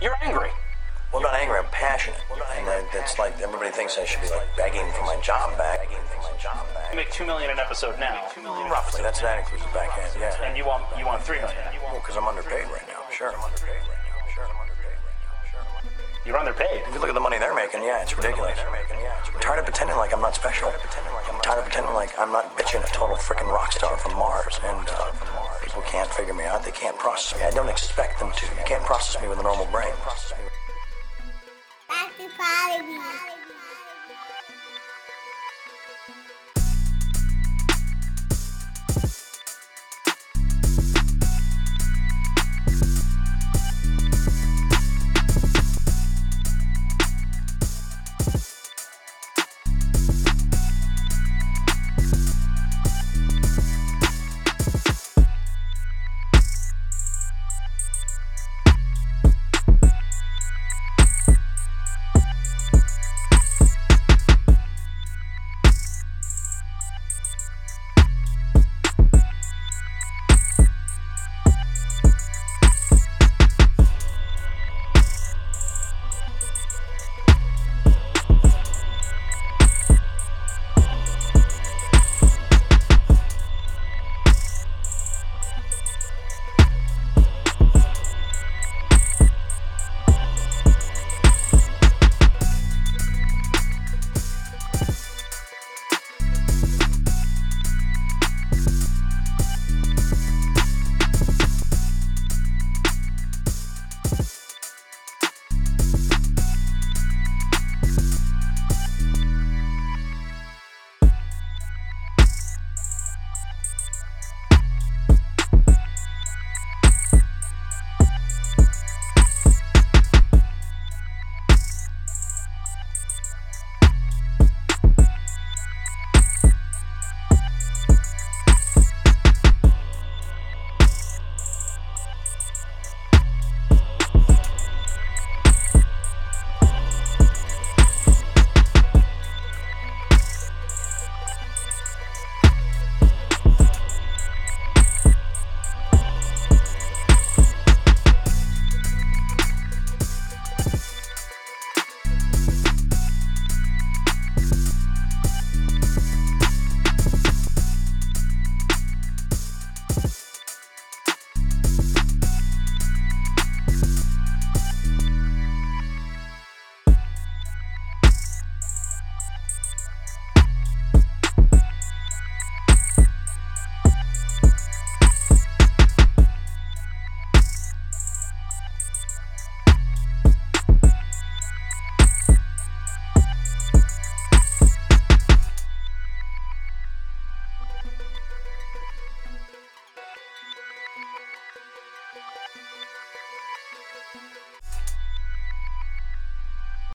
You're angry. Well, I'm not angry. I'm passionate, and that, that's like everybody thinks I should be like begging for my job back. Begging for my job back. You make two million an episode now, Two million Roughly, that's that includes the back end. Yeah. and you want you want three million. Well, because I'm underpaid right now. Sure, I'm underpaid right now. Sure, I'm underpaid right now. Sure, I'm underpaid. You're underpaid. If you look at the money they're making, yeah, it's ridiculous. I'm tired of pretending like I'm not special. I'm tired of pretending like I'm not bitching a total freaking rock star process me. I don't expect them to. You can't process me with a normal brain.